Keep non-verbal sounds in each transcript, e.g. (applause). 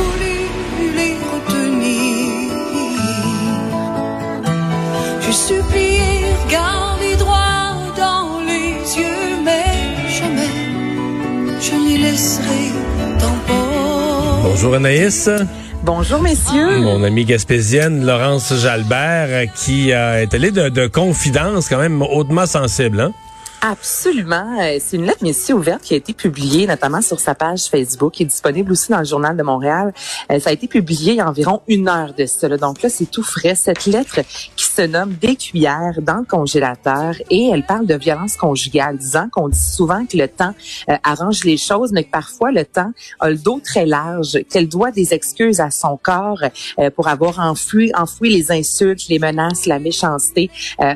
voulu les retenir. Je supplié, regarder droit dans les yeux, mais jamais je n'y laisserai tant pas. Bonjour Anaïs. Bonjour, messieurs. Mon amie gaspésienne Laurence Jalbert, qui euh, est allée de, de confidence quand même hautement sensible. Hein? Absolument. Euh, c'est une lettre ici ouverte qui a été publiée notamment sur sa page Facebook, qui est disponible aussi dans le Journal de Montréal. Euh, ça a été publié il y a environ une heure de cela. Donc là, c'est tout frais. Cette lettre qui se nomme Des cuillères dans le congélateur et elle parle de violence conjugale, disant qu'on dit souvent que le temps euh, arrange les choses, mais que parfois le temps a le dos très large, qu'elle doit des excuses à son corps pour avoir enfoui, enfoui les insultes, les menaces, la méchanceté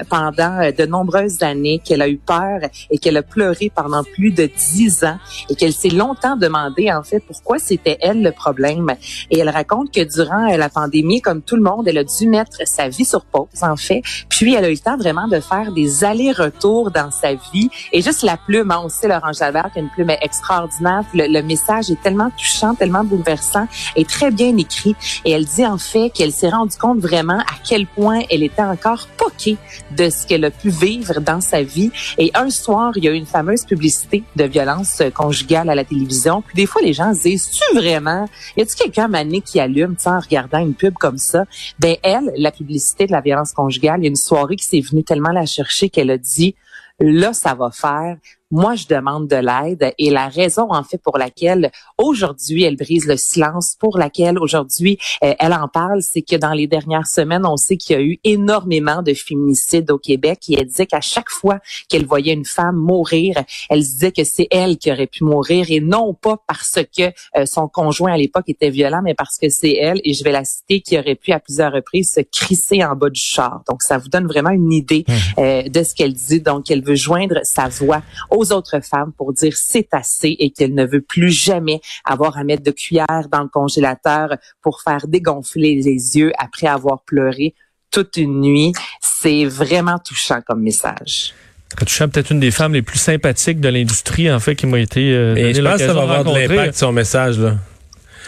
pendant de nombreuses années, qu'elle a eu peur et qu'elle a pleuré pendant plus de dix ans et qu'elle s'est longtemps demandé en fait pourquoi c'était elle le problème. Et elle raconte que durant euh, la pandémie, comme tout le monde, elle a dû mettre sa vie sur pause en fait. Puis elle a eu le temps vraiment de faire des allers-retours dans sa vie. Et juste la plume, hein, on sait Laurent Jalbert qui a une plume extraordinaire. Le, message est tellement touchant, tellement bouleversant et très bien écrit. Et elle dit en fait qu'elle s'est rendue compte vraiment à quel point elle était encore poquée de ce qu'elle a pu vivre dans sa vie. Et soir, il y a eu une fameuse publicité de violence conjugale à la télévision. Puis des fois, les gens se disent, tu vraiment? Y a-t-il quelqu'un mané qui allume en regardant une pub comme ça? Ben elle, la publicité de la violence conjugale, il y a une soirée qui s'est venue tellement la chercher qu'elle a dit, là, ça va faire moi, je demande de l'aide et la raison en fait pour laquelle aujourd'hui elle brise le silence, pour laquelle aujourd'hui euh, elle en parle, c'est que dans les dernières semaines, on sait qu'il y a eu énormément de féminicides au Québec et elle disait qu'à chaque fois qu'elle voyait une femme mourir, elle disait que c'est elle qui aurait pu mourir et non pas parce que euh, son conjoint à l'époque était violent, mais parce que c'est elle, et je vais la citer, qui aurait pu à plusieurs reprises se crisser en bas du char. Donc, ça vous donne vraiment une idée mmh. euh, de ce qu'elle dit. Donc, elle veut joindre sa voix aux autres femmes pour dire c'est assez et qu'elle ne veut plus jamais avoir à mettre de cuillère dans le congélateur pour faire dégonfler les yeux après avoir pleuré toute une nuit. C'est vraiment touchant comme message. Touchant peut-être une des femmes les plus sympathiques de l'industrie, en fait, qui m'a été euh, Et je pense que ça va avoir de l'impact, son message, là.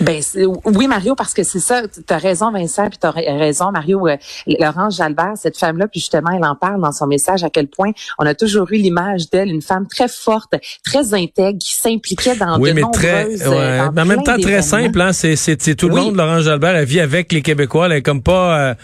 Ben oui Mario parce que c'est ça tu as raison Vincent puis tu as raison Mario euh, Laurence Jalbert cette femme là puis justement elle en parle dans son message à quel point on a toujours eu l'image d'elle une femme très forte très intègre qui s'impliquait dans oui, de mais nombreuses très, ouais. mais en même temps très simple hein c'est c'est tout le monde Laurence Jalbert elle vit avec les Québécois elle est comme pas euh,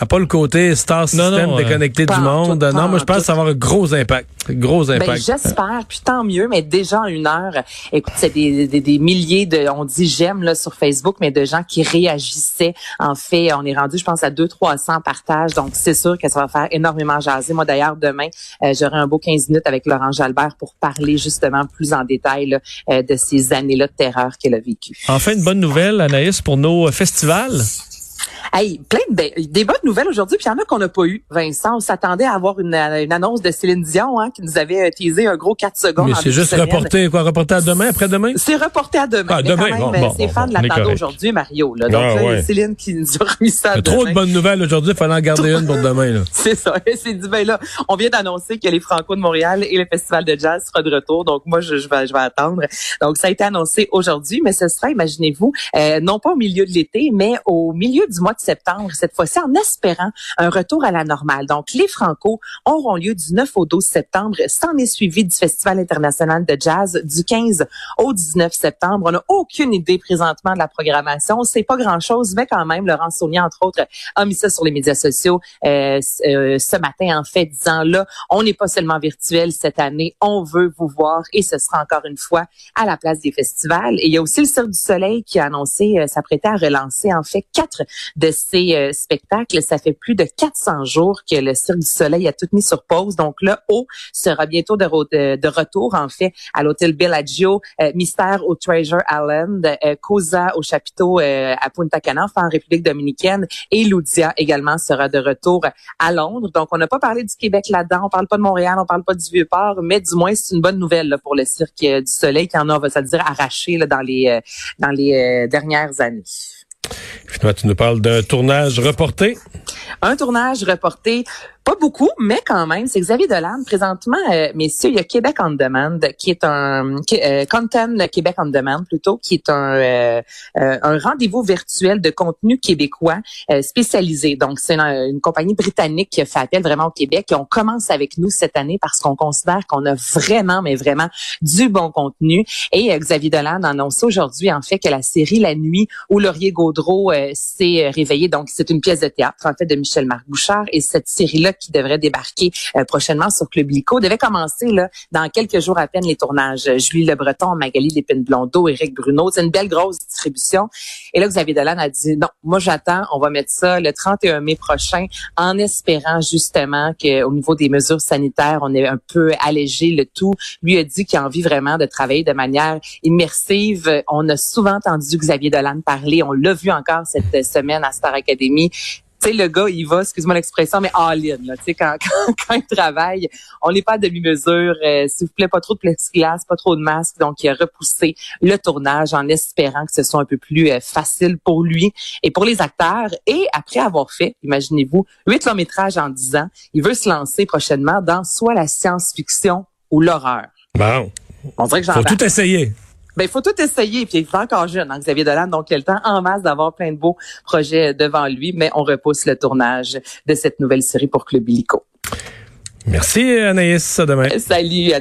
a pas le côté star system non, non, déconnecté du monde. non moi je pense que ça va avoir un gros impact gros ben, impact. j'espère puis tant mieux mais déjà en une heure écoute c'est des, des, des milliers de on dit j'aime là sur Facebook, mais de gens qui réagissaient. En fait, on est rendu, je pense, à 200-300 partages. Donc, c'est sûr que ça va faire énormément jaser. Moi, d'ailleurs, demain, euh, j'aurai un beau 15 minutes avec Laurent Jalbert pour parler justement plus en détail euh, de ces années-là de terreur qu'elle a vécues. Enfin, une bonne nouvelle, Anaïs, pour nos festivals. Hey, plein de des bonnes nouvelles aujourd'hui, puis il y en a qu'on n'a pas eu. Vincent, on s'attendait à avoir une, une annonce de Céline Dion hein, qui nous avait teasé un gros 4 secondes. Mais c'est juste reporté, quoi, reporté à demain, après-demain? C'est reporté à demain. Ah, demain, mais bon, même, bon, c'est bon, fan bon, de l'attendre aujourd'hui, Mario. Là. Donc, Ah, là, ouais. Céline qui nous a remis ça Il y a trop de bonnes nouvelles aujourd'hui, il fallait en garder une pour demain. Là. (laughs) C'est ça. (laughs) S'est dit, ben là, on vient d'annoncer que les Franco de Montréal et le Festival de jazz sera de retour. Donc, moi, je, je, vais, je vais attendre. Donc, ça a été annoncé aujourd'hui, mais ce sera, imaginez-vous, euh, non pas au milieu de l'été, mais au milieu du mois de septembre, cette fois-ci, en espérant un retour à la normale. Donc, les Franco auront lieu du 9 au 12 septembre. S'en est suivi du Festival international de jazz du 15 au 19 septembre. On n'a aucune idée présentement de la programmation. C'est pas grand-chose, mais quand même, Laurent Saunier, entre autres, a mis ça sur les médias sociaux euh, euh, ce matin, en fait, disant là, on n'est pas seulement virtuel cette année, on veut vous voir et ce sera encore une fois à la place des festivals. Et il y a aussi le Cirque du Soleil qui a annoncé euh, s'apprêter à relancer en fait quatre de ces euh, spectacles. Ça fait plus de 400 jours que le Cirque du Soleil a tout mis sur pause. Donc le haut sera bientôt de, de retour en fait à l'hôtel Bellagio, euh, Mystère au Treasure Island, euh, Cosa au chapiteau euh, à Punta Cana, en République dominicaine, et Loudia également sera de retour à Londres. Donc on n'a pas parlé du Québec là-dedans, on parle pas de Montréal, on parle pas du Vieux-Port, mais du moins c'est une bonne nouvelle là, pour le Cirque euh, du Soleil qui en a, on va se dire, arraché là, dans les euh, dans les euh, dernières années. Tu nous parles d'un tournage reporté? Un tournage reporté Pas beaucoup, mais quand même, c'est Xavier Dolan. Présentement, euh, messieurs, il y a Québec on Demand, qui est un euh, Content Québec on Demand plutôt, qui est un euh, euh, un rendez-vous virtuel de contenu québécois spécialisé. Donc, c'est une, compagnie britannique qui a fait appel vraiment au Québec et on commence avec nous cette année parce qu'on considère qu'on a vraiment, mais vraiment du bon contenu. Et Xavier Dolan a annoncé aujourd'hui en fait que la série La Nuit où Laurier Gaudreau s'est réveillé. Donc, c'est une pièce de théâtre en fait de Michel Marc Bouchard et cette série-là qui devrait débarquer euh, prochainement sur Club Lico devait commencer là dans quelques jours à peine les tournages. Julie Le Breton, Magali Lépine-Blondeau, Éric Bruno, c'est une belle grosse distribution. Et là, Xavier Dolan a dit non, moi j'attends, on va mettre ça le 31 mai prochain en espérant justement qu'au niveau des mesures sanitaires, on ait un peu allégé le tout. Lui a dit qu'il a envie vraiment de travailler de manière immersive. On a souvent entendu Xavier Dolan parler, on l'a vu encore cette semaine à Star Academy tu sais, le gars, il va, excuse-moi l'expression, mais all-in, tu sais, (laughs) quand, quand, il travaille, on n'est pas à demi-mesure, euh, s'il vous plaît, pas trop de plexiglas, pas trop de masques, donc il a repoussé le tournage en espérant que ce soit un peu plus euh, facile pour lui et pour les acteurs. Et après avoir fait, imaginez-vous, huit longs métrages en dix ans, il veut se lancer prochainement dans soit la science-fiction ou l'horreur. Bon. On dirait que j'en Faut tout essayer. Ben, il faut tout essayer. Puis il est encore jeune, hein, Xavier Dolan, donc il a le temps en masse d'avoir plein de beaux projets devant lui. Mais on repousse le tournage de cette nouvelle série pour Club Illico. Merci Anaïs. À demain. Salut.